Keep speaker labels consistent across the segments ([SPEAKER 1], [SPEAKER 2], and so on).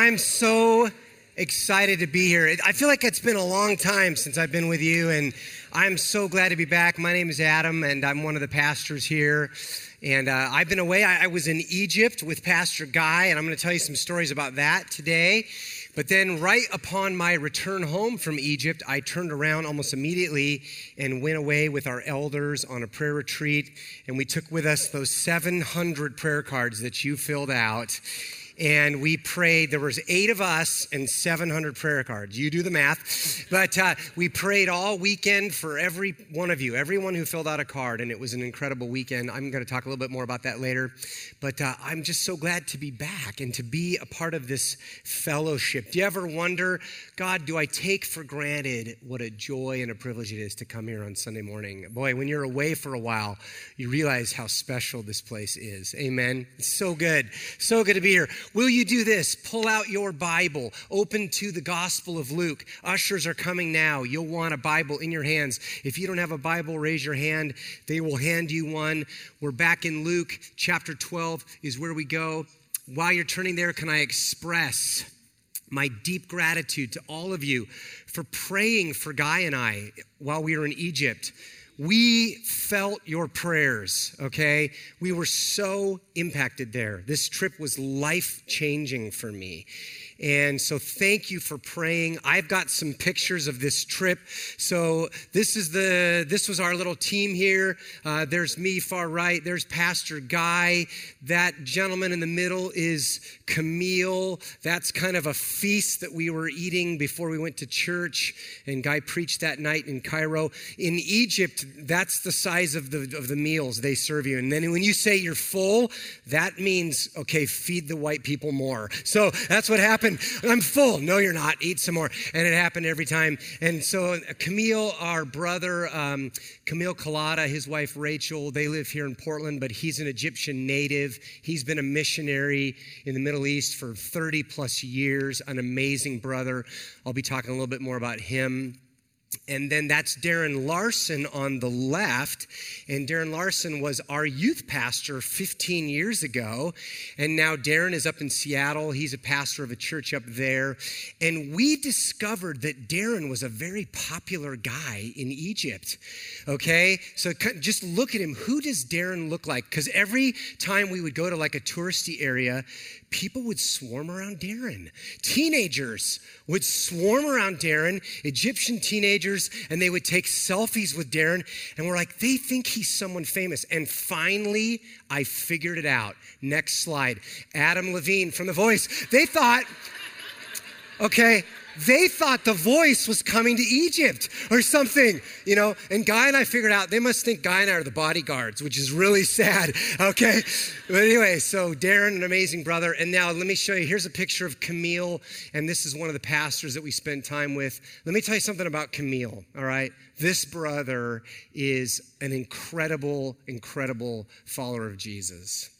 [SPEAKER 1] I'm so excited to be here. I feel like it's been a long time since I've been with you, and I'm so glad to be back. My name is Adam, and I'm one of the pastors here. And uh, I've been away. I, I was in Egypt with Pastor Guy, and I'm going to tell you some stories about that today. But then, right upon my return home from Egypt, I turned around almost immediately and went away with our elders on a prayer retreat. And we took with us those 700 prayer cards that you filled out and we prayed. There was eight of us and 700 prayer cards. You do the math, but uh, we prayed all weekend for every one of you, everyone who filled out a card, and it was an incredible weekend. I'm going to talk a little bit more about that later, but uh, I'm just so glad to be back and to be a part of this fellowship. Do you ever wonder, God, do I take for granted what a joy and a privilege it is to come here on Sunday morning? Boy, when you're away for a while, you realize how special this place is. Amen. It's so good, so good to be here. Will you do this? Pull out your Bible, open to the Gospel of Luke. Ushers are coming now. You'll want a Bible in your hands. If you don't have a Bible, raise your hand. They will hand you one. We're back in Luke chapter 12, is where we go. While you're turning there, can I express my deep gratitude to all of you for praying for Guy and I while we were in Egypt? We felt your prayers, okay? We were so impacted there. This trip was life changing for me. And so thank you for praying. I've got some pictures of this trip. So this is the this was our little team here. Uh, there's me far right. There's Pastor Guy. That gentleman in the middle is Camille. That's kind of a feast that we were eating before we went to church. And Guy preached that night in Cairo. In Egypt, that's the size of the of the meals they serve you. And then when you say you're full, that means okay, feed the white people more. So that's what happened. I'm full. No, you're not. Eat some more. And it happened every time. And so Camille, our brother, um, Camille Kalata, his wife Rachel, they live here in Portland, but he's an Egyptian native. He's been a missionary in the Middle East for 30 plus years, an amazing brother. I'll be talking a little bit more about him and then that's Darren Larson on the left. And Darren Larson was our youth pastor 15 years ago. And now Darren is up in Seattle. He's a pastor of a church up there. And we discovered that Darren was a very popular guy in Egypt. Okay? So just look at him. Who does Darren look like? Because every time we would go to like a touristy area, people would swarm around Darren. Teenagers would swarm around Darren, Egyptian teenagers, and they would take selfies with Darren. And we're like, they think he's someone famous. And finally, I figured it out. Next slide. Adam Levine from The Voice. They thought, okay, they thought the voice was coming to Egypt or something, you know. And Guy and I figured out they must think Guy and I are the bodyguards, which is really sad, okay? But anyway, so Darren, an amazing brother. And now let me show you here's a picture of Camille, and this is one of the pastors that we spent time with. Let me tell you something about Camille, all right? This brother is an incredible, incredible follower of Jesus.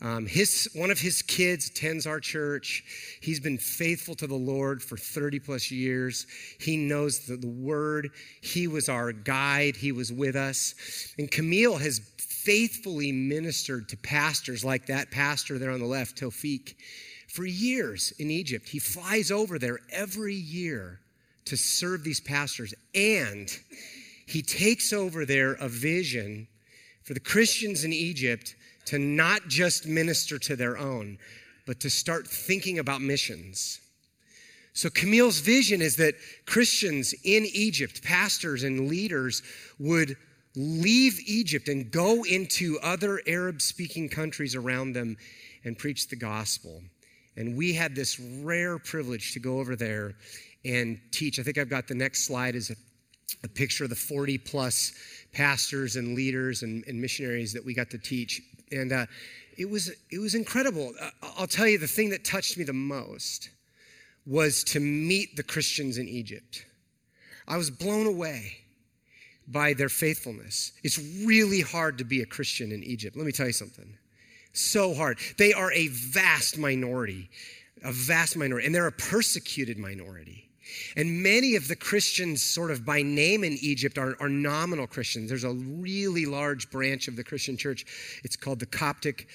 [SPEAKER 1] Um, his, one of his kids attends our church. He's been faithful to the Lord for 30 plus years. He knows the, the word. He was our guide. He was with us. And Camille has faithfully ministered to pastors like that pastor there on the left, Tofik, for years in Egypt. He flies over there every year to serve these pastors. And he takes over there a vision for the Christians in Egypt to not just minister to their own, but to start thinking about missions. So, Camille's vision is that Christians in Egypt, pastors and leaders, would leave Egypt and go into other Arab speaking countries around them and preach the gospel. And we had this rare privilege to go over there and teach. I think I've got the next slide is a, a picture of the 40 plus pastors and leaders and, and missionaries that we got to teach and uh, it was it was incredible. Uh, I'll tell you the thing that touched me the most was to meet the Christians in Egypt. I was blown away by their faithfulness. It's really hard to be a Christian in Egypt. Let me tell you something. So hard. They are a vast minority, a vast minority, and they're a persecuted minority. And many of the Christians, sort of by name in Egypt, are, are nominal Christians. There's a really large branch of the Christian church. It's called the Coptic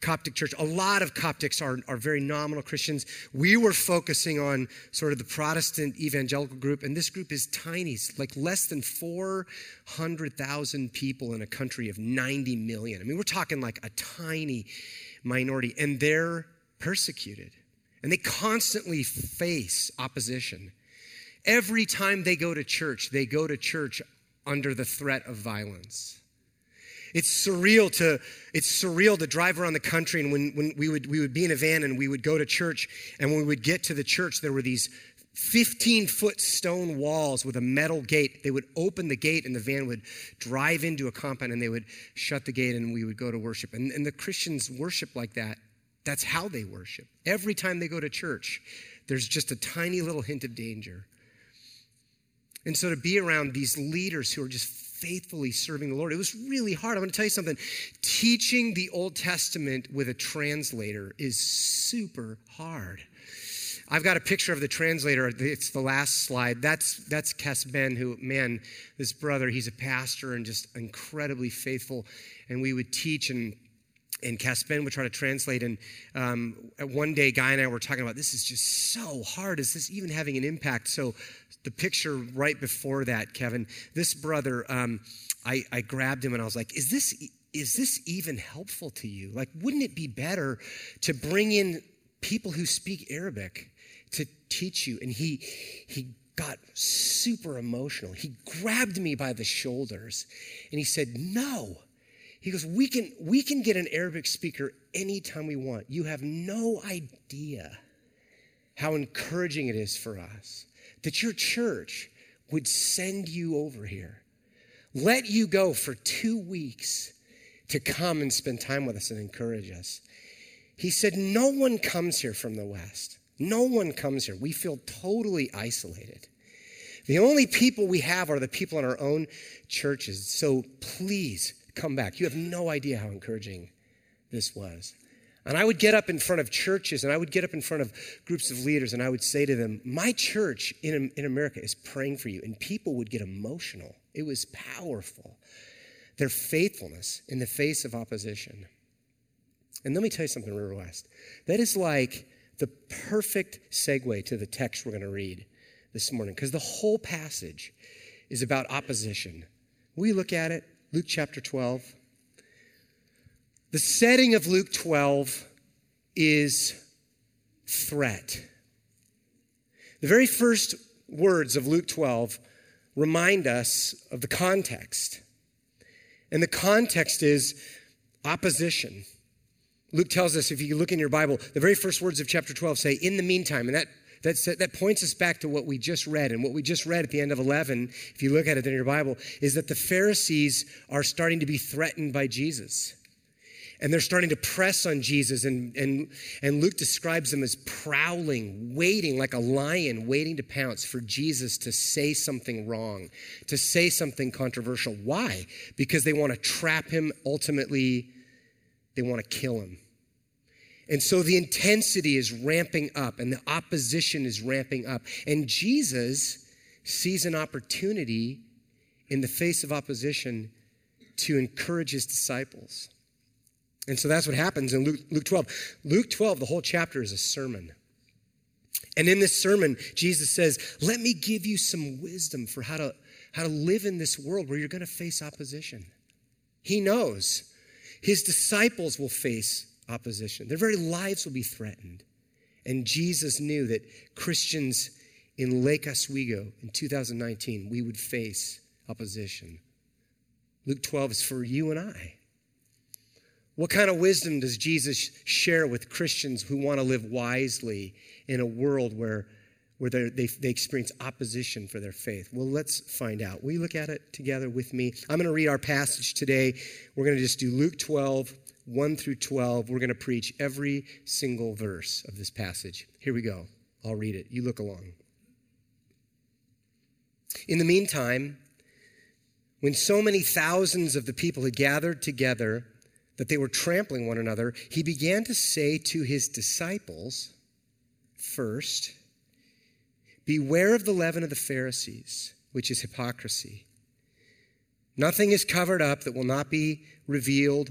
[SPEAKER 1] Coptic church. A lot of Coptics are, are very nominal Christians. We were focusing on sort of the Protestant evangelical group, and this group is tiny, it's like less than 400,000 people in a country of 90 million. I mean, we're talking like a tiny minority, and they're persecuted. And they constantly face opposition. Every time they go to church, they go to church under the threat of violence. It's surreal to it's surreal to drive around the country and when, when we would we would be in a van and we would go to church and when we would get to the church there were these 15 foot stone walls with a metal gate. They would open the gate and the van would drive into a compound and they would shut the gate and we would go to worship. And, and the Christians worship like that. That's how they worship. Every time they go to church, there's just a tiny little hint of danger. And so to be around these leaders who are just faithfully serving the Lord, it was really hard. I'm going to tell you something. Teaching the Old Testament with a translator is super hard. I've got a picture of the translator. It's the last slide. That's that's Kes Ben, who, man, this brother, he's a pastor and just incredibly faithful. And we would teach and and Caspen would try to translate. And um, one day, Guy and I were talking about this is just so hard. Is this even having an impact? So, the picture right before that, Kevin, this brother, um, I, I grabbed him and I was like, "Is this is this even helpful to you? Like, wouldn't it be better to bring in people who speak Arabic to teach you?" And he he got super emotional. He grabbed me by the shoulders and he said, "No." He goes, we can, we can get an Arabic speaker anytime we want. You have no idea how encouraging it is for us that your church would send you over here, let you go for two weeks to come and spend time with us and encourage us. He said, No one comes here from the West. No one comes here. We feel totally isolated. The only people we have are the people in our own churches. So please come back. You have no idea how encouraging this was. And I would get up in front of churches and I would get up in front of groups of leaders and I would say to them, My church in, in America is praying for you. And people would get emotional. It was powerful. Their faithfulness in the face of opposition. And let me tell you something, River West. That is like the perfect segue to the text we're going to read this morning because the whole passage is about opposition. We look at it Luke chapter 12. The setting of Luke 12 is threat. The very first words of Luke 12 remind us of the context. And the context is opposition. Luke tells us, if you look in your Bible, the very first words of chapter 12 say, in the meantime. And that that points us back to what we just read. And what we just read at the end of 11, if you look at it in your Bible, is that the Pharisees are starting to be threatened by Jesus. And they're starting to press on Jesus. And, and, and Luke describes them as prowling, waiting like a lion, waiting to pounce for Jesus to say something wrong, to say something controversial. Why? Because they want to trap him. Ultimately, they want to kill him. And so the intensity is ramping up and the opposition is ramping up. And Jesus sees an opportunity in the face of opposition to encourage his disciples. And so that's what happens in Luke, Luke 12. Luke 12, the whole chapter is a sermon. And in this sermon, Jesus says, Let me give you some wisdom for how to, how to live in this world where you're going to face opposition. He knows his disciples will face opposition. Their very lives will be threatened. And Jesus knew that Christians in Lake Oswego in 2019, we would face opposition. Luke 12 is for you and I. What kind of wisdom does Jesus share with Christians who want to live wisely in a world where, where they, they experience opposition for their faith? Well, let's find out. Will you look at it together with me? I'm going to read our passage today. We're going to just do Luke 12, 1 through 12. We're going to preach every single verse of this passage. Here we go. I'll read it. You look along. In the meantime, when so many thousands of the people had gathered together that they were trampling one another, he began to say to his disciples, First, beware of the leaven of the Pharisees, which is hypocrisy. Nothing is covered up that will not be revealed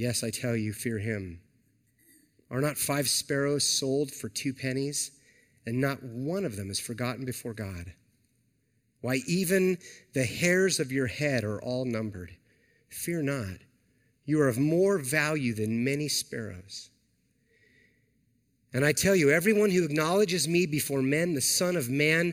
[SPEAKER 1] Yes, I tell you, fear him. Are not five sparrows sold for two pennies, and not one of them is forgotten before God? Why, even the hairs of your head are all numbered. Fear not. You are of more value than many sparrows. And I tell you, everyone who acknowledges me before men, the Son of Man,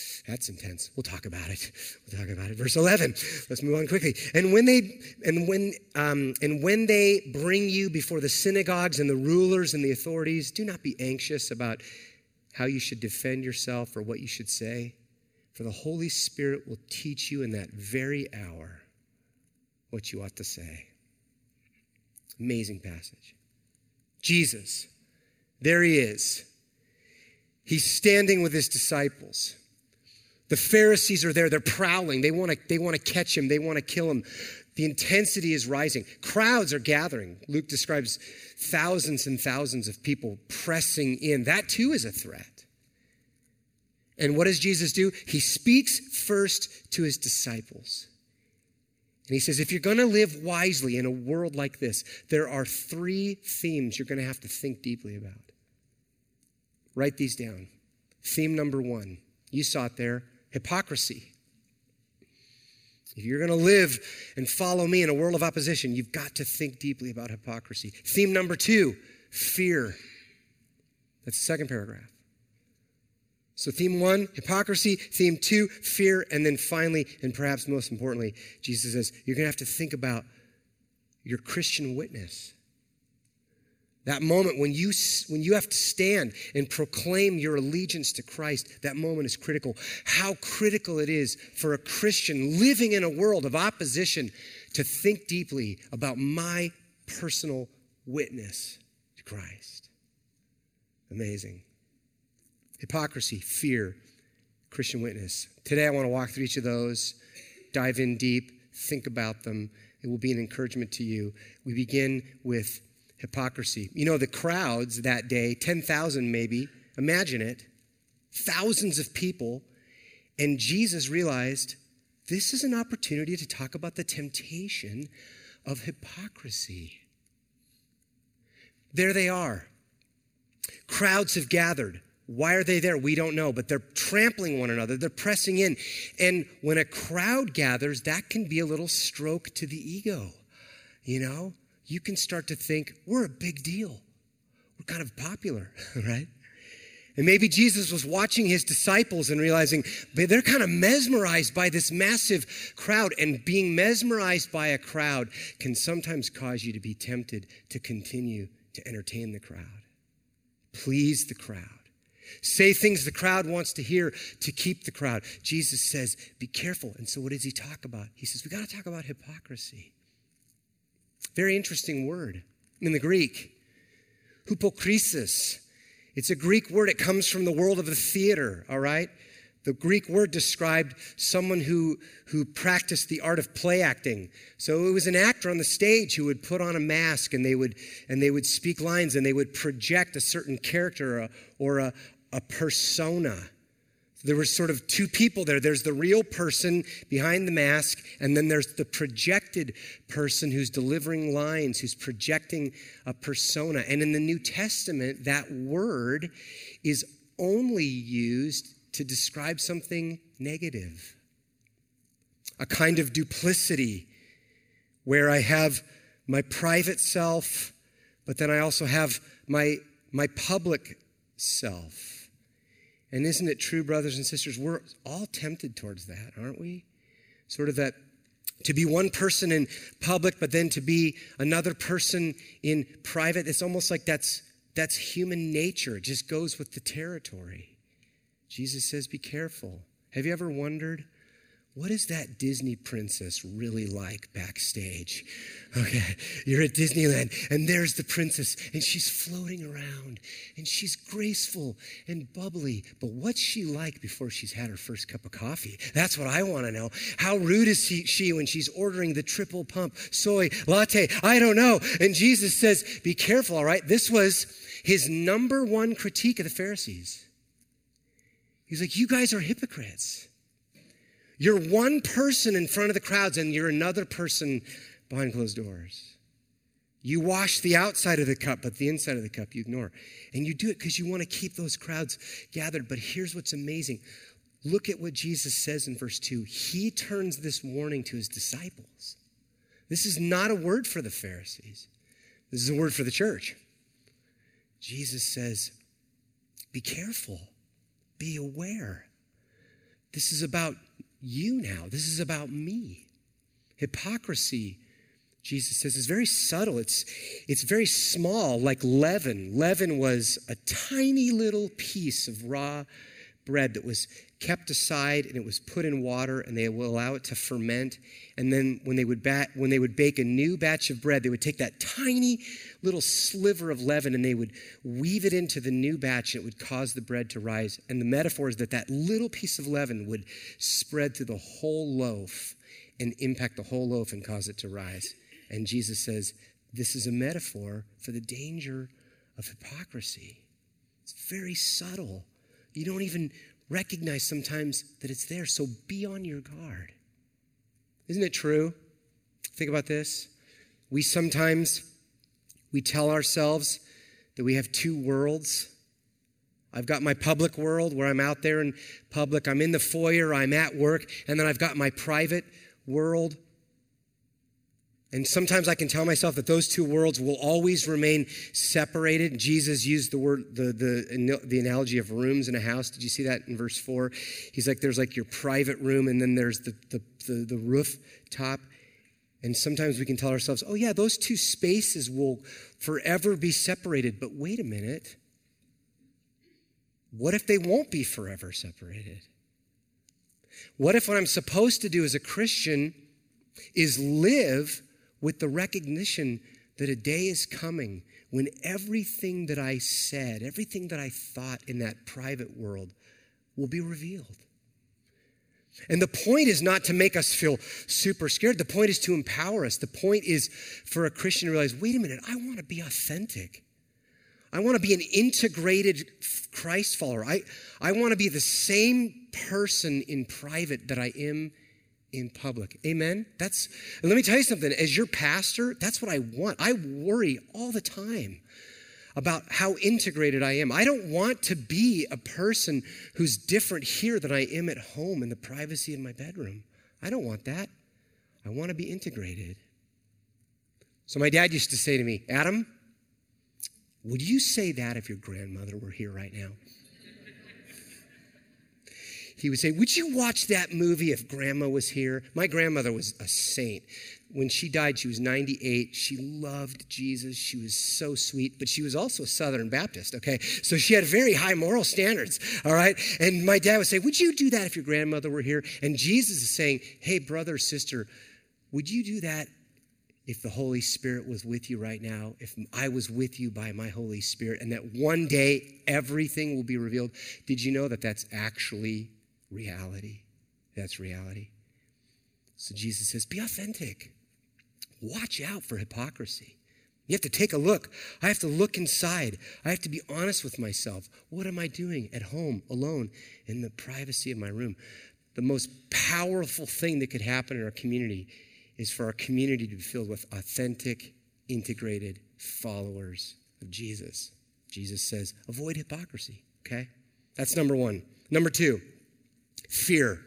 [SPEAKER 1] That's intense. We'll talk about it. We'll talk about it. Verse 11. Let's move on quickly. And when they and when um, and when they bring you before the synagogues and the rulers and the authorities, do not be anxious about how you should defend yourself or what you should say, for the Holy Spirit will teach you in that very hour what you ought to say. Amazing passage. Jesus, there he is. He's standing with his disciples. The Pharisees are there, they're prowling. They want to they want to catch him, they want to kill him. The intensity is rising. Crowds are gathering. Luke describes thousands and thousands of people pressing in. That too is a threat. And what does Jesus do? He speaks first to his disciples. And he says, if you're going to live wisely in a world like this, there are three themes you're going to have to think deeply about. Write these down. Theme number one, you saw it there hypocrisy. If you're going to live and follow me in a world of opposition, you've got to think deeply about hypocrisy. Theme number two fear. That's the second paragraph. So, theme one, hypocrisy. Theme two, fear. And then finally, and perhaps most importantly, Jesus says, you're going to have to think about your Christian witness. That moment when you, when you have to stand and proclaim your allegiance to Christ, that moment is critical. How critical it is for a Christian living in a world of opposition to think deeply about my personal witness to Christ. Amazing. Hypocrisy, fear, Christian witness. Today I want to walk through each of those, dive in deep, think about them. It will be an encouragement to you. We begin with hypocrisy. You know, the crowds that day, 10,000 maybe, imagine it, thousands of people, and Jesus realized this is an opportunity to talk about the temptation of hypocrisy. There they are. Crowds have gathered. Why are they there? We don't know, but they're trampling one another. They're pressing in. And when a crowd gathers, that can be a little stroke to the ego. You know, you can start to think, we're a big deal. We're kind of popular, right? And maybe Jesus was watching his disciples and realizing they're kind of mesmerized by this massive crowd. And being mesmerized by a crowd can sometimes cause you to be tempted to continue to entertain the crowd, please the crowd, say things the crowd wants to hear to keep the crowd. Jesus says, be careful. And so what does he talk about? He says, we got to talk about hypocrisy. Very interesting word in the Greek. Hypokrisis. It's a Greek word. It comes from the world of the theater, all right? The Greek word described someone who, who practiced the art of play acting. So it was an actor on the stage who would put on a mask and they would, and they would speak lines and they would project a certain character or a, or a, a persona. There were sort of two people there. There's the real person behind the mask, and then there's the projected person who's delivering lines, who's projecting a persona. And in the New Testament, that word is only used to describe something negative a kind of duplicity where I have my private self, but then I also have my, my public self. And isn't it true, brothers and sisters? We're all tempted towards that, aren't we? Sort of that To be one person in public, but then to be another person in private, it's almost like that's, that's human nature. It just goes with the territory. Jesus says, Be careful. Have you ever wondered what is that Disney princess really like backstage? Okay, you're at Disneyland and there's the princess and she's floating around and she's graceful and bubbly. But what's she like before she's had her first cup of coffee? That's what I want to know. How rude is she when she's ordering the triple pump soy latte? I don't know. And Jesus says, Be careful, all right? This was his number one critique of the Pharisees. He's like, You guys are hypocrites. You're one person in front of the crowds and you're another person behind closed doors. You wash the outside of the cup, but the inside of the cup you ignore. And you do it because you want to keep those crowds gathered. But here's what's amazing look at what Jesus says in verse 2. He turns this warning to his disciples. This is not a word for the Pharisees, this is a word for the church. Jesus says, Be careful, be aware. This is about you now. This is about me. Hypocrisy, Jesus says, is very subtle. It's, it's very small, like leaven. Leaven was a tiny little piece of raw bread that was kept aside and it was put in water and they would allow it to ferment and then when they would bat, when they would bake a new batch of bread they would take that tiny little sliver of leaven and they would weave it into the new batch and it would cause the bread to rise and the metaphor is that that little piece of leaven would spread through the whole loaf and impact the whole loaf and cause it to rise and Jesus says this is a metaphor for the danger of hypocrisy it's very subtle you don't even recognize sometimes that it's there. So be on your guard. Isn't it true? Think about this. We sometimes we tell ourselves that we have two worlds. I've got my public world where I'm out there in public, I'm in the foyer, I'm at work, and then I've got my private world and sometimes I can tell myself that those two worlds will always remain separated. Jesus used the word, the, the, the analogy of rooms in a house. Did you see that in verse four? He's like, there's like your private room, and then there's the, the, the, the rooftop. And sometimes we can tell ourselves, oh, yeah, those two spaces will forever be separated. But wait a minute. What if they won't be forever separated? What if what I'm supposed to do as a Christian is live with the recognition that a day is coming when everything that I said, everything that I thought in that private world will be revealed. And the point is not to make us feel super scared. The point is to empower us. The point is for a Christian to realize wait a minute, I want to be authentic. I want to be an integrated Christ follower. I, I want to be the same person in private that I am in public. Amen? That's, let me tell you something. As your pastor, that's what I want. I worry all the time about how integrated I am. I don't want to be a person who's different here than I am at home in the privacy of my bedroom. I don't want that. I want to be integrated. So my dad used to say to me, Adam, would you say that if your grandmother were here right now? he would say, Would you watch that movie if grandma was here? My grandmother was a saint. When she died, she was 98. She loved Jesus. She was so sweet, but she was also a Southern Baptist, okay? So she had very high moral standards, all right? And my dad would say, Would you do that if your grandmother were here? And Jesus is saying, Hey, brother, sister, would you do that if the Holy Spirit was with you right now, if I was with you by my Holy Spirit, and that one day everything will be revealed? Did you know that that's actually reality. That's reality. So Jesus says, be authentic. Watch out for hypocrisy. You have to take a look. I have to look inside. I have to be honest with myself. What am I doing at home, alone, in the privacy of my room? The most powerful thing that could happen in our community is for our community to be filled with authentic, integrated followers of Jesus. Jesus says, avoid hypocrisy, okay? That's number one. Number two, Fear.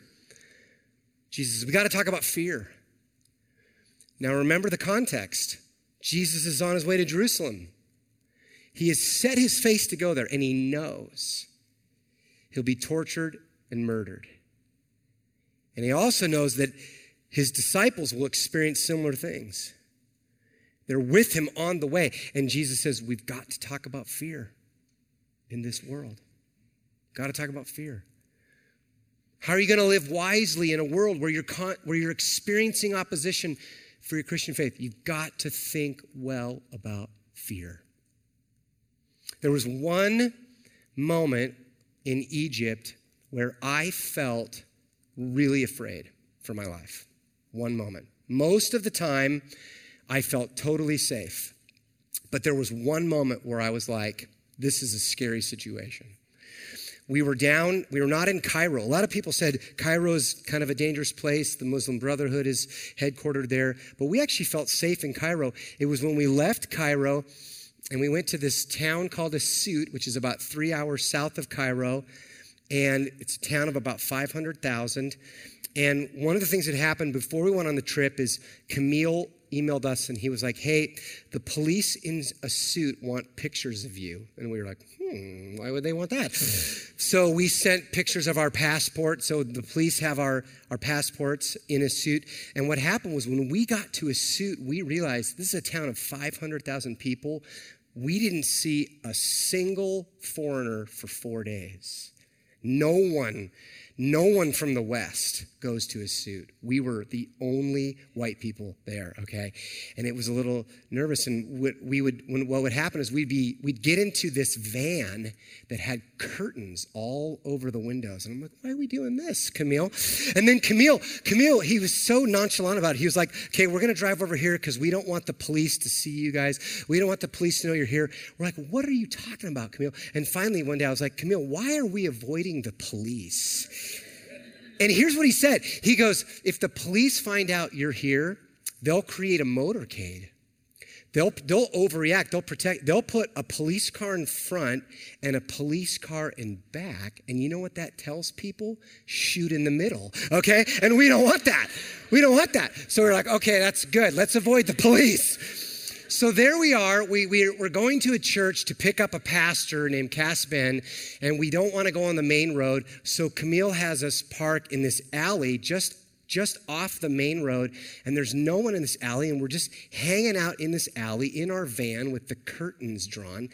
[SPEAKER 1] Jesus, we got to talk about fear. Now remember the context. Jesus is on his way to Jerusalem. He has set his face to go there, and he knows he'll be tortured and murdered. And he also knows that his disciples will experience similar things. They're with him on the way. And Jesus says, We've got to talk about fear in this world. Got to talk about fear. How are you going to live wisely in a world where you're, con- where you're experiencing opposition for your Christian faith? You've got to think well about fear. There was one moment in Egypt where I felt really afraid for my life. One moment. Most of the time, I felt totally safe. But there was one moment where I was like, this is a scary situation we were down, we were not in Cairo. A lot of people said Cairo is kind of a dangerous place. The Muslim Brotherhood is headquartered there. But we actually felt safe in Cairo. It was when we left Cairo and we went to this town called Assiut, which is about three hours south of Cairo. And it's a town of about 500,000. And one of the things that happened before we went on the trip is Camille emailed us and he was like, Hey, the police in Assiut want pictures of you. And we were like, Hmm, Hmm, why would they want that? so we sent pictures of our passport. So the police have our, our passports in Assiut. And what happened was when we got to Assiut, we realized this is a town of 500,000 people. We didn't see a single foreigner for four days. No one no one from the West goes to his suit. We were the only white people there, okay? And it was a little nervous. And what we would, when, what would happen is we'd be, we'd get into this van that had curtains all over the windows. And I'm like, why are we doing this, Camille? And then Camille, Camille, he was so nonchalant about it. He was like, okay, we're gonna drive over here because we don't want the police to see you guys. We don't want the police to know you're here. We're like, what are you talking about, Camille? And finally, one day I was like, Camille, why are we avoiding the police? And here's what he said He goes, If the police find out you're here, they'll create a motorcade. They'll, they'll overreact. They'll protect. They'll put a police car in front and a police car in back. And you know what that tells people? Shoot in the middle. Okay? And we don't want that. We don't want that. So we're like, okay, that's good. Let's avoid the police. So there we are. We, we, are going to a church to pick up a pastor named Cass Ben, and we don't want to go on the main road. So Camille has us park in this alley just just off the main road, and there's no one in this alley, and we're just hanging out in this alley in our van with the curtains drawn.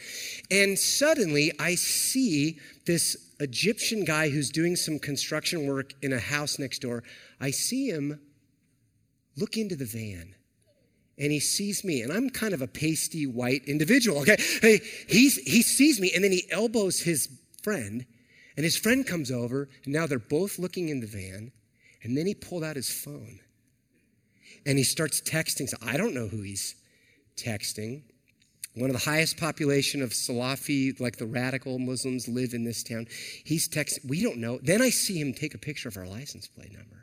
[SPEAKER 1] And suddenly I see this Egyptian guy who's doing some construction work in a house next door. I see him look into the van and he sees me, and I'm kind of a pasty white individual, okay? Hey, he's, he sees me, and then he elbows his friend, and his friend comes over, and now they're both looking in the van, and then he pulled out his phone, and he starts texting. So I don't know who he's texting. One of the highest population of Salafi, like the radical Muslims, live in this town. He's texting. We don't know. Then I see him take a picture of our license plate number.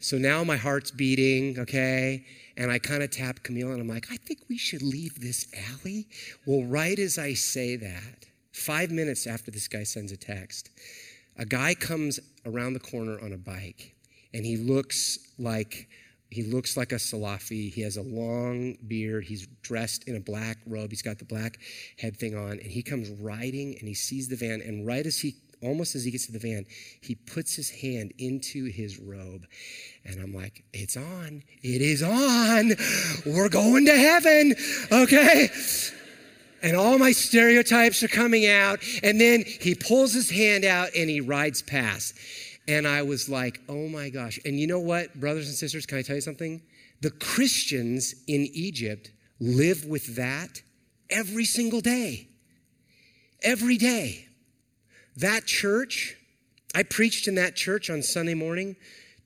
[SPEAKER 1] So now my heart's beating, okay? And I kind of tap Camille and I'm like, I think we should leave this alley. Well, right as I say that, five minutes after this guy sends a text, a guy comes around the corner on a bike and he looks like he looks like a Salafi. He has a long beard. He's dressed in a black robe. He's got the black head thing on. And he comes riding and he sees the van. And right as he almost as he gets to the van, he puts his hand into his robe. And I'm like, it's on. It is on. We're going to heaven. Okay. And all my stereotypes are coming out. And then he pulls his hand out and he rides past. And I was like, oh my gosh. And you know what, brothers and sisters, can I tell you something? The Christians in Egypt live with that every single day. Every day. That church, I preached in that church on Sunday morning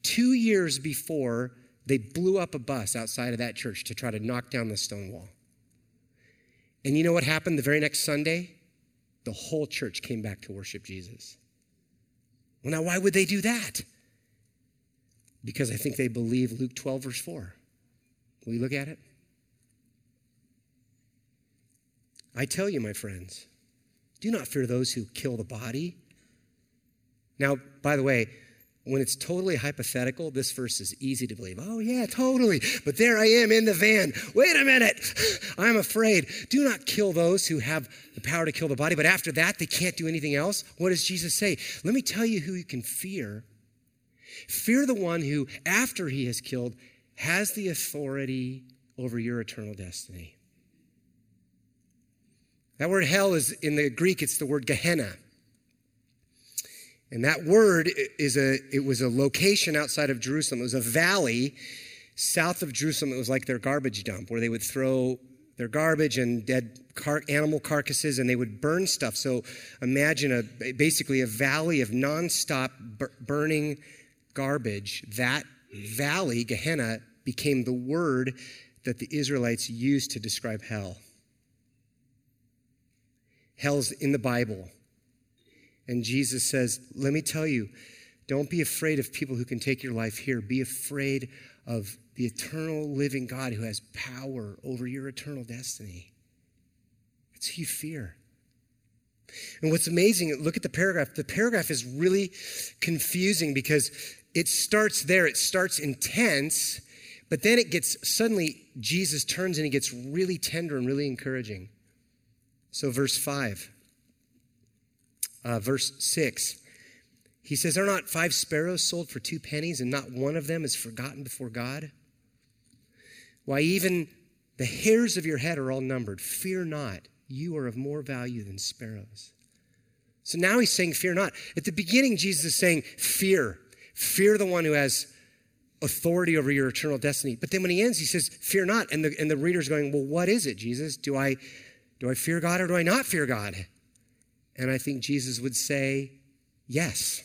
[SPEAKER 1] two years before they blew up a bus outside of that church to try to knock down the stone wall. And you know what happened the very next Sunday? The whole church came back to worship Jesus. Well, now, why would they do that? Because I think they believe Luke 12, verse 4. Will you look at it? I tell you, my friends, do not fear those who kill the body. Now, by the way, when it's totally hypothetical, this verse is easy to believe. Oh, yeah, totally. But there I am in the van. Wait a minute. I'm afraid. Do not kill those who have the power to kill the body, but after that, they can't do anything else. What does Jesus say? Let me tell you who you can fear. Fear the one who, after he has killed, has the authority over your eternal destiny. That word hell is in the Greek, it's the word Gehenna. And that word is a it was a location outside of Jerusalem. It was a valley south of Jerusalem. It was like their garbage dump where they would throw their garbage and dead car- animal carcasses and they would burn stuff. So imagine a basically a valley of nonstop burning garbage. That valley, Gehenna, became the word that the Israelites used to describe hell. Hell's in the Bible. And Jesus says, Let me tell you, don't be afraid of people who can take your life here. Be afraid of the eternal living God who has power over your eternal destiny. It's who you fear. And what's amazing, look at the paragraph. The paragraph is really confusing because it starts there, it starts intense, but then it gets suddenly, Jesus turns and he gets really tender and really encouraging. So, verse 5, uh, verse 6, he says, Are not five sparrows sold for two pennies, and not one of them is forgotten before God? Why, even the hairs of your head are all numbered. Fear not, you are of more value than sparrows. So now he's saying, Fear not. At the beginning, Jesus is saying, Fear. Fear the one who has authority over your eternal destiny. But then when he ends, he says, Fear not. And the, and the reader's going, Well, what is it, Jesus? Do I do I fear God or do I not fear God? And I think Jesus would say, yes.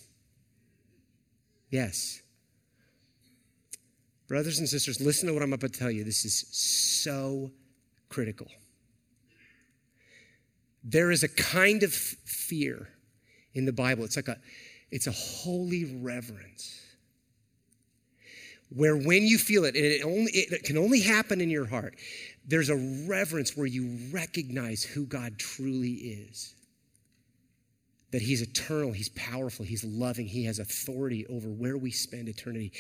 [SPEAKER 1] Yes. Brothers and sisters, listen to what I'm about to tell you. This is so critical. There is a kind of fear in the Bible. It's like a it's a holy reverence. Where when you feel it, and it only it can only happen in your heart, there's a reverence where you recognize who God truly is. That He's eternal, He's powerful, He's loving, He has authority over where we spend eternity.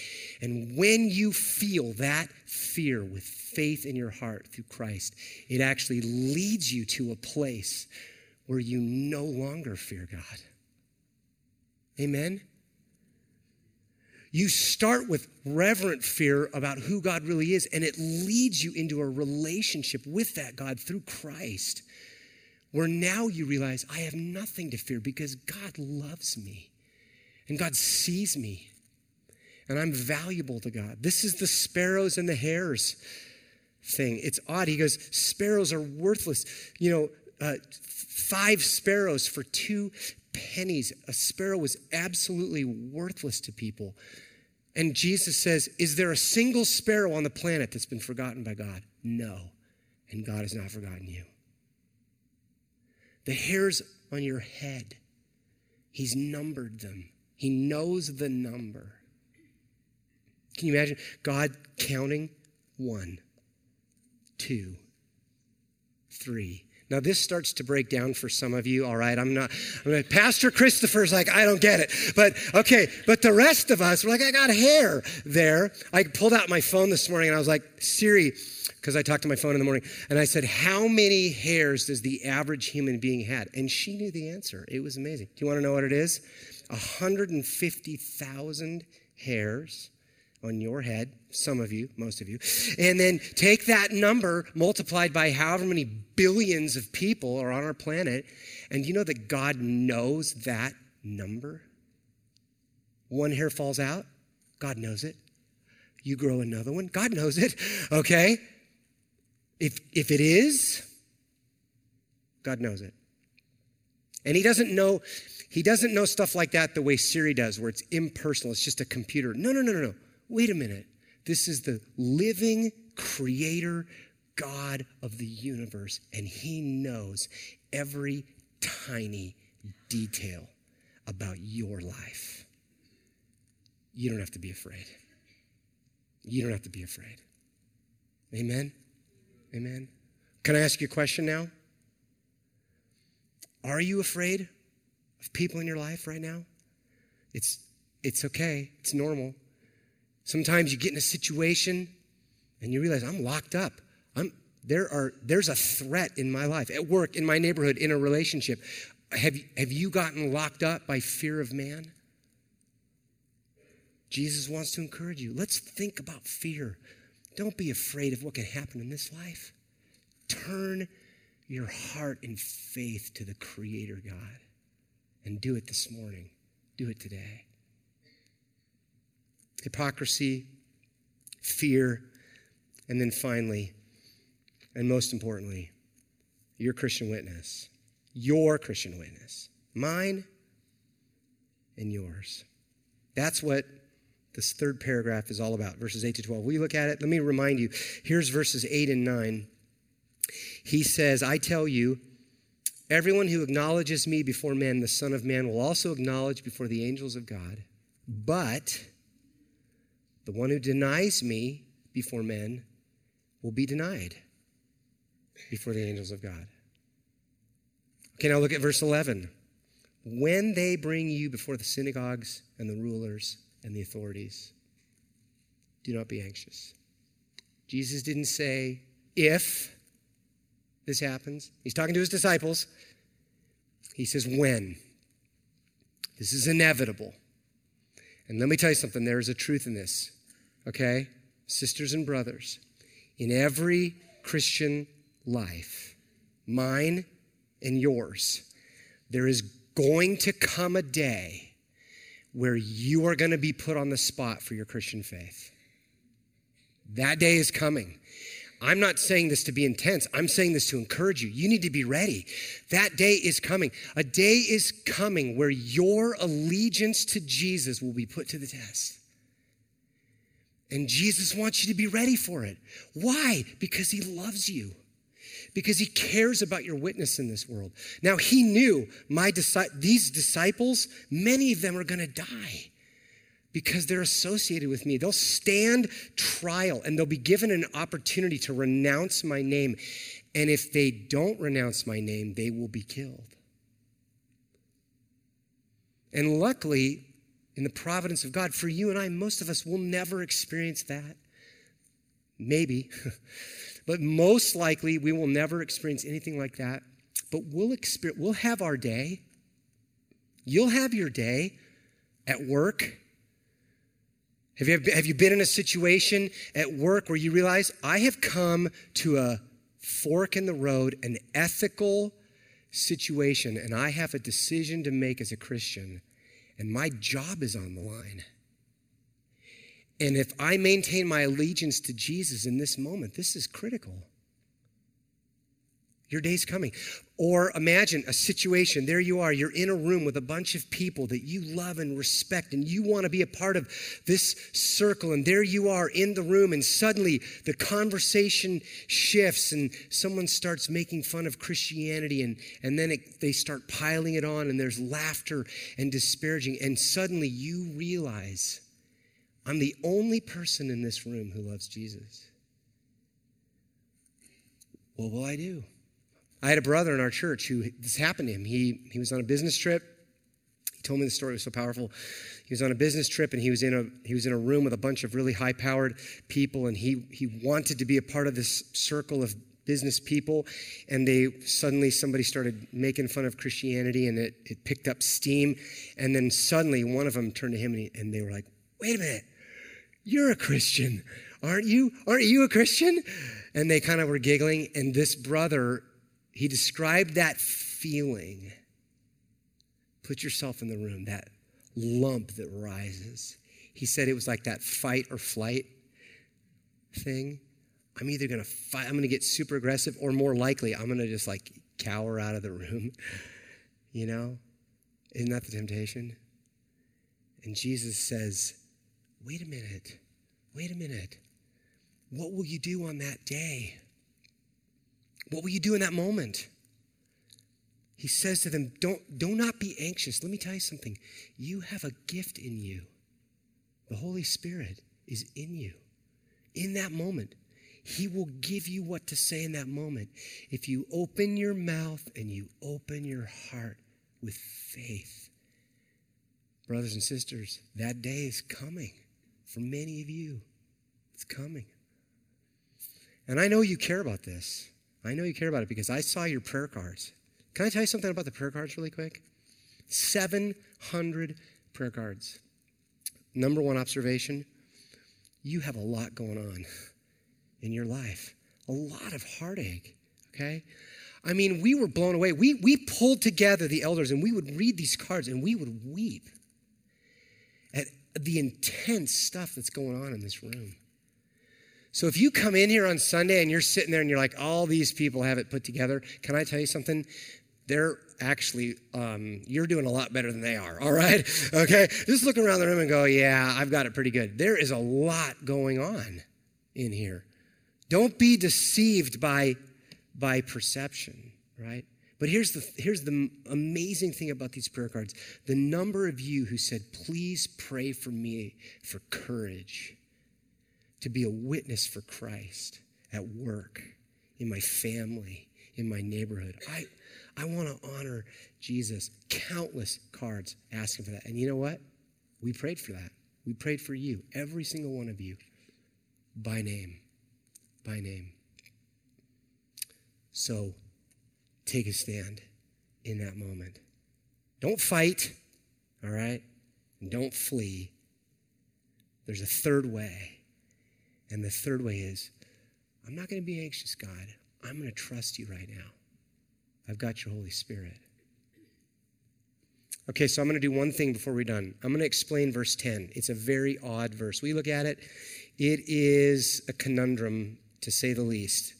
[SPEAKER 1] And when you feel that fear with faith in your heart through Christ, it actually leads you to a place where you no longer fear God. Amen? You start with reverent fear about who God really is, and it leads you into a relationship with that God through Christ, where now you realize I have nothing to fear because God loves me and God sees me and I'm valuable to God. This is the sparrows and the hairs thing. It's odd. He goes, Sparrows are worthless. You know, uh, five sparrows for two pennies. A sparrow was absolutely worthless to people. And Jesus says, Is there a single sparrow on the planet that's been forgotten by God? No. And God has not forgotten you. The hairs on your head, He's numbered them, He knows the number. Can you imagine God counting one, two, three, now, this starts to break down for some of you, all right? I'm not, I'm not, Pastor Christopher's like, I don't get it. But okay, but the rest of us, we're like, I got hair there. I pulled out my phone this morning and I was like, Siri, because I talked to my phone in the morning, and I said, How many hairs does the average human being had? And she knew the answer. It was amazing. Do you want to know what it is? 150,000 hairs on your head, some of you, most of you, and then take that number multiplied by however many billions of people are on our planet, and you know that God knows that number? One hair falls out, God knows it. You grow another one, God knows it, okay? If, if it is, God knows it. And He doesn't know. He doesn't know stuff like that the way Siri does, where it's impersonal. It's just a computer. No, no, no, no, no wait a minute. This is the living creator God of the universe, and he knows every tiny detail about your life. You don't have to be afraid. You don't have to be afraid. Amen? Amen? Can I ask you a question now? Are you afraid of people in your life right now? It's, it's okay, it's normal. Sometimes you get in a situation and you realize I'm locked up. I'm, there are, there's a threat in my life, at work, in my neighborhood, in a relationship. Have, have you gotten locked up by fear of man? Jesus wants to encourage you. Let's think about fear. Don't be afraid of what can happen in this life. Turn your heart in faith to the Creator God and do it this morning. Do it today. Hypocrisy, fear, and then finally, and most importantly, your Christian witness. Your Christian witness. Mine and yours. That's what this third paragraph is all about, verses 8 to 12. Will you look at it? Let me remind you. Here's verses 8 and 9. He says, I tell you, everyone who acknowledges me before men, the Son of Man, will also acknowledge before the angels of God. But the one who denies me before men will be denied before the angels of God. Okay, now look at verse 11. When they bring you before the synagogues and the rulers and the authorities, do not be anxious. Jesus didn't say, if this happens. He's talking to his disciples. He says, when. This is inevitable. And let me tell you something there is a truth in this, okay? Sisters and brothers, in every Christian life, mine and yours, there is going to come a day where you are going to be put on the spot for your Christian faith. That day is coming. I'm not saying this to be intense. I'm saying this to encourage you. You need to be ready. That day is coming. A day is coming where your allegiance to Jesus will be put to the test. And Jesus wants you to be ready for it. Why? Because he loves you. Because he cares about your witness in this world. Now he knew my these disciples, many of them are going to die because they're associated with me. They'll stand trial and they'll be given an opportunity to renounce my name. And if they don't renounce my name, they will be killed. And luckily, in the providence of God, for you and I, most of us will never experience that. Maybe. but most likely, we will never experience anything like that. But we'll, experience, we'll have our day. You'll have your day at work have you, have you been in a situation at work where you realize I have come to a fork in the road, an ethical situation, and I have a decision to make as a Christian, and my job is on the line? And if I maintain my allegiance to Jesus in this moment, this is critical. Your day's coming. Or imagine a situation, there you are, you're in a room with a bunch of people that you love and respect, and you want to be a part of this circle. And there you are in the room, and suddenly the conversation shifts, and someone starts making fun of Christianity, and, and then it, they start piling it on, and there's laughter and disparaging. And suddenly you realize, I'm the only person in this room who loves Jesus. What will I do? I had a brother in our church who this happened to him. He, he was on a business trip. He told me the story, was so powerful. He was on a business trip and he was in a, he was in a room with a bunch of really high powered people, and he, he wanted to be a part of this circle of business people. And they suddenly, somebody started making fun of Christianity and it, it picked up steam. And then suddenly, one of them turned to him and, he, and they were like, wait a minute, you're a Christian, aren't you? Aren't you a Christian? And they kind of were giggling. And this brother he described that feeling. Put yourself in the room, that lump that rises. He said it was like that fight or flight thing. I'm either going to fight, I'm going to get super aggressive, or more likely, I'm going to just like cower out of the room. you know? Isn't that the temptation? And Jesus says, wait a minute, wait a minute. What will you do on that day? What will you do in that moment? He says to them, don't, do not be anxious. Let me tell you something. You have a gift in you. The Holy Spirit is in you. In that moment, He will give you what to say in that moment. If you open your mouth and you open your heart with faith. Brothers and sisters, that day is coming for many of you. It's coming. And I know you care about this. I know you care about it because I saw your prayer cards. Can I tell you something about the prayer cards really quick? 700 prayer cards. number one observation you have a lot going on in your life, a lot of heartache, okay? I mean, we were blown away. We, we pulled together the elders and we would read these cards and we would weep at the intense stuff that's going on in this room. So if you come in here on Sunday and you're sitting there and you're like, all these people have it put together, can I tell you something? They're actually, um, you're doing a lot better than they are, all right? Okay? Just look around the room and go, yeah, I've got it pretty good. There is a lot going on in here. Don't be deceived by, by perception, right? But here's the, here's the amazing thing about these prayer cards the number of you who said, please pray for me for courage to be a witness for Christ at work, in my family, in my neighborhood. I, I want to honor Jesus. Countless cards asking for that. And you know what? We prayed for that. We prayed for you, every single one of you, by name. By name. So take a stand in that moment. Don't fight, all right? And don't flee. There's a third way. And the third way is I'm not going to be anxious, God. I'm going to trust you right now. I've got your Holy Spirit. Okay, so I'm going to do one thing before we're done. I'm going to explain verse 10. It's a very odd verse. We look at it, it is a conundrum to say the least.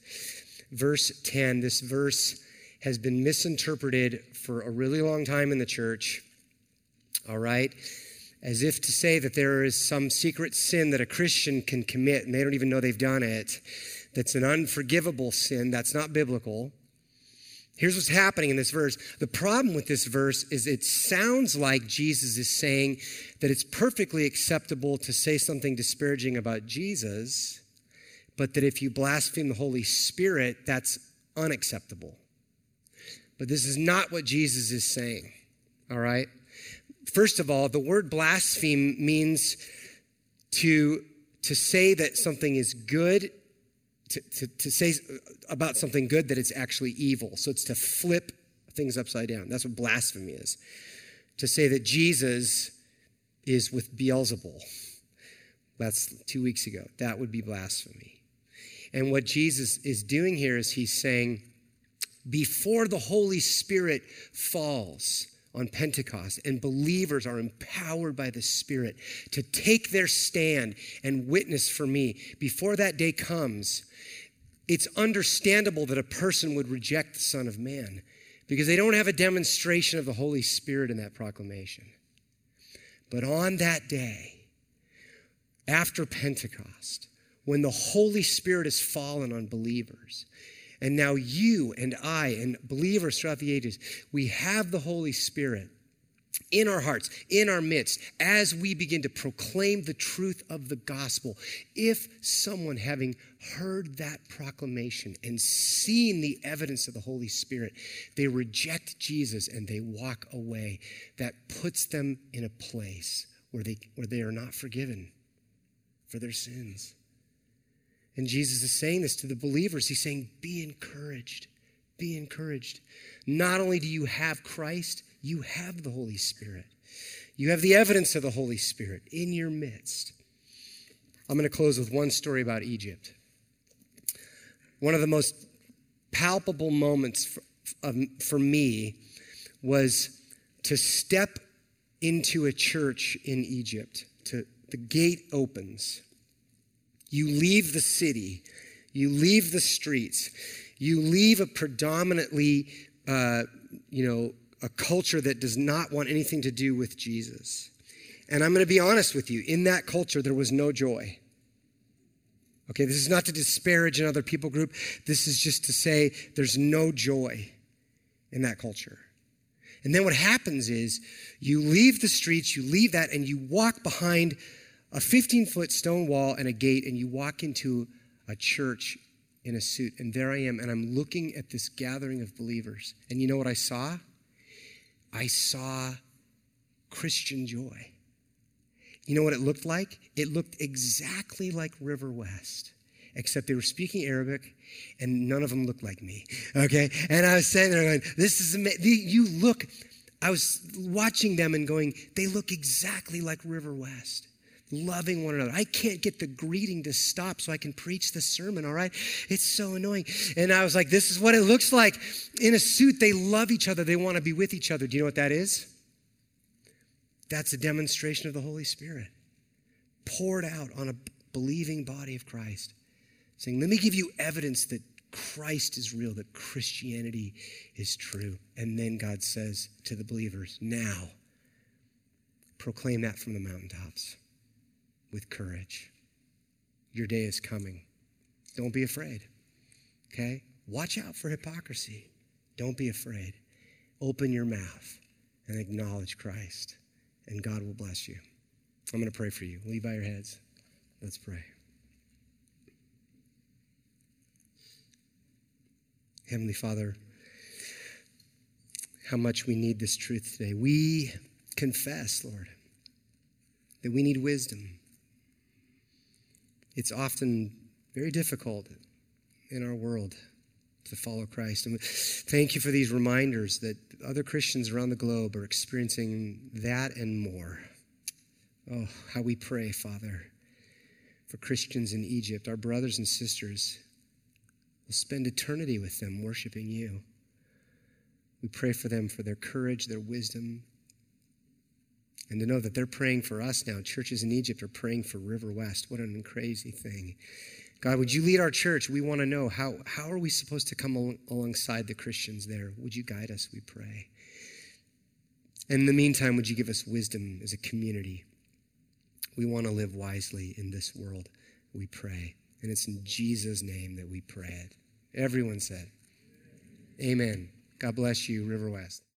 [SPEAKER 1] Verse 10, this verse has been misinterpreted for a really long time in the church. All right? As if to say that there is some secret sin that a Christian can commit and they don't even know they've done it. That's an unforgivable sin. That's not biblical. Here's what's happening in this verse. The problem with this verse is it sounds like Jesus is saying that it's perfectly acceptable to say something disparaging about Jesus, but that if you blaspheme the Holy Spirit, that's unacceptable. But this is not what Jesus is saying, all right? First of all, the word blaspheme means to, to say that something is good to, to, to say about something good that it's actually evil. So it's to flip things upside down. That's what blasphemy is. To say that Jesus is with Beelzebul. That's two weeks ago. That would be blasphemy. And what Jesus is doing here is he's saying, before the Holy Spirit falls, on Pentecost, and believers are empowered by the Spirit to take their stand and witness for me. Before that day comes, it's understandable that a person would reject the Son of Man because they don't have a demonstration of the Holy Spirit in that proclamation. But on that day, after Pentecost, when the Holy Spirit has fallen on believers, and now you and I and believers throughout the ages, we have the Holy Spirit in our hearts, in our midst, as we begin to proclaim the truth of the gospel. If someone, having heard that proclamation and seen the evidence of the Holy Spirit, they reject Jesus and they walk away, that puts them in a place where they, where they are not forgiven for their sins. And Jesus is saying this to the believers. He's saying, Be encouraged. Be encouraged. Not only do you have Christ, you have the Holy Spirit. You have the evidence of the Holy Spirit in your midst. I'm going to close with one story about Egypt. One of the most palpable moments for, for me was to step into a church in Egypt. To, the gate opens. You leave the city, you leave the streets, you leave a predominantly, uh, you know, a culture that does not want anything to do with Jesus. And I'm going to be honest with you in that culture, there was no joy. Okay, this is not to disparage another people group. This is just to say there's no joy in that culture. And then what happens is you leave the streets, you leave that, and you walk behind a 15 foot stone wall and a gate, and you walk into a church in Assiut. And there I am, and I'm looking at this gathering of believers. And you know what I saw? I saw Christian joy. You know what it looked like? It looked exactly like River West, except they were speaking Arabic and none of them looked like me. Okay? And I was sitting there going, This is amazing. You look, I was watching them and going, They look exactly like River West. Loving one another. I can't get the greeting to stop so I can preach the sermon, all right? It's so annoying. And I was like, this is what it looks like. In Assiut, they love each other, they want to be with each other. Do you know what that is? That's a demonstration of the Holy Spirit poured out on a believing body of Christ, saying, Let me give you evidence that Christ is real, that Christianity is true. And then God says to the believers, Now, proclaim that from the mountaintops with courage. Your day is coming. Don't be afraid. Okay? Watch out for hypocrisy. Don't be afraid. Open your mouth and acknowledge Christ, and God will bless you. I'm going to pray for you. You bow your heads? Let's pray. Heavenly Father, how much we need this truth today. We confess, Lord, that we need wisdom. It's often very difficult in our world to follow Christ. And thank you for these reminders that other Christians around the globe are experiencing that and more. Oh, how we pray, Father, for Christians in Egypt, our brothers and sisters. We'll spend eternity with them worshiping you. We pray for them for their courage, their wisdom, and to know that they're praying for us now. Churches in Egypt are praying for River West. What an crazy thing. God, would you lead our church? We want to know how, how are we supposed to come al- alongside the Christians there? Would you guide us, we pray? And In the meantime, would you give us wisdom as a community? We want to live wisely in this world, we pray. And it's in Jesus' name that we pray it. Everyone said, Amen. God bless you, River West.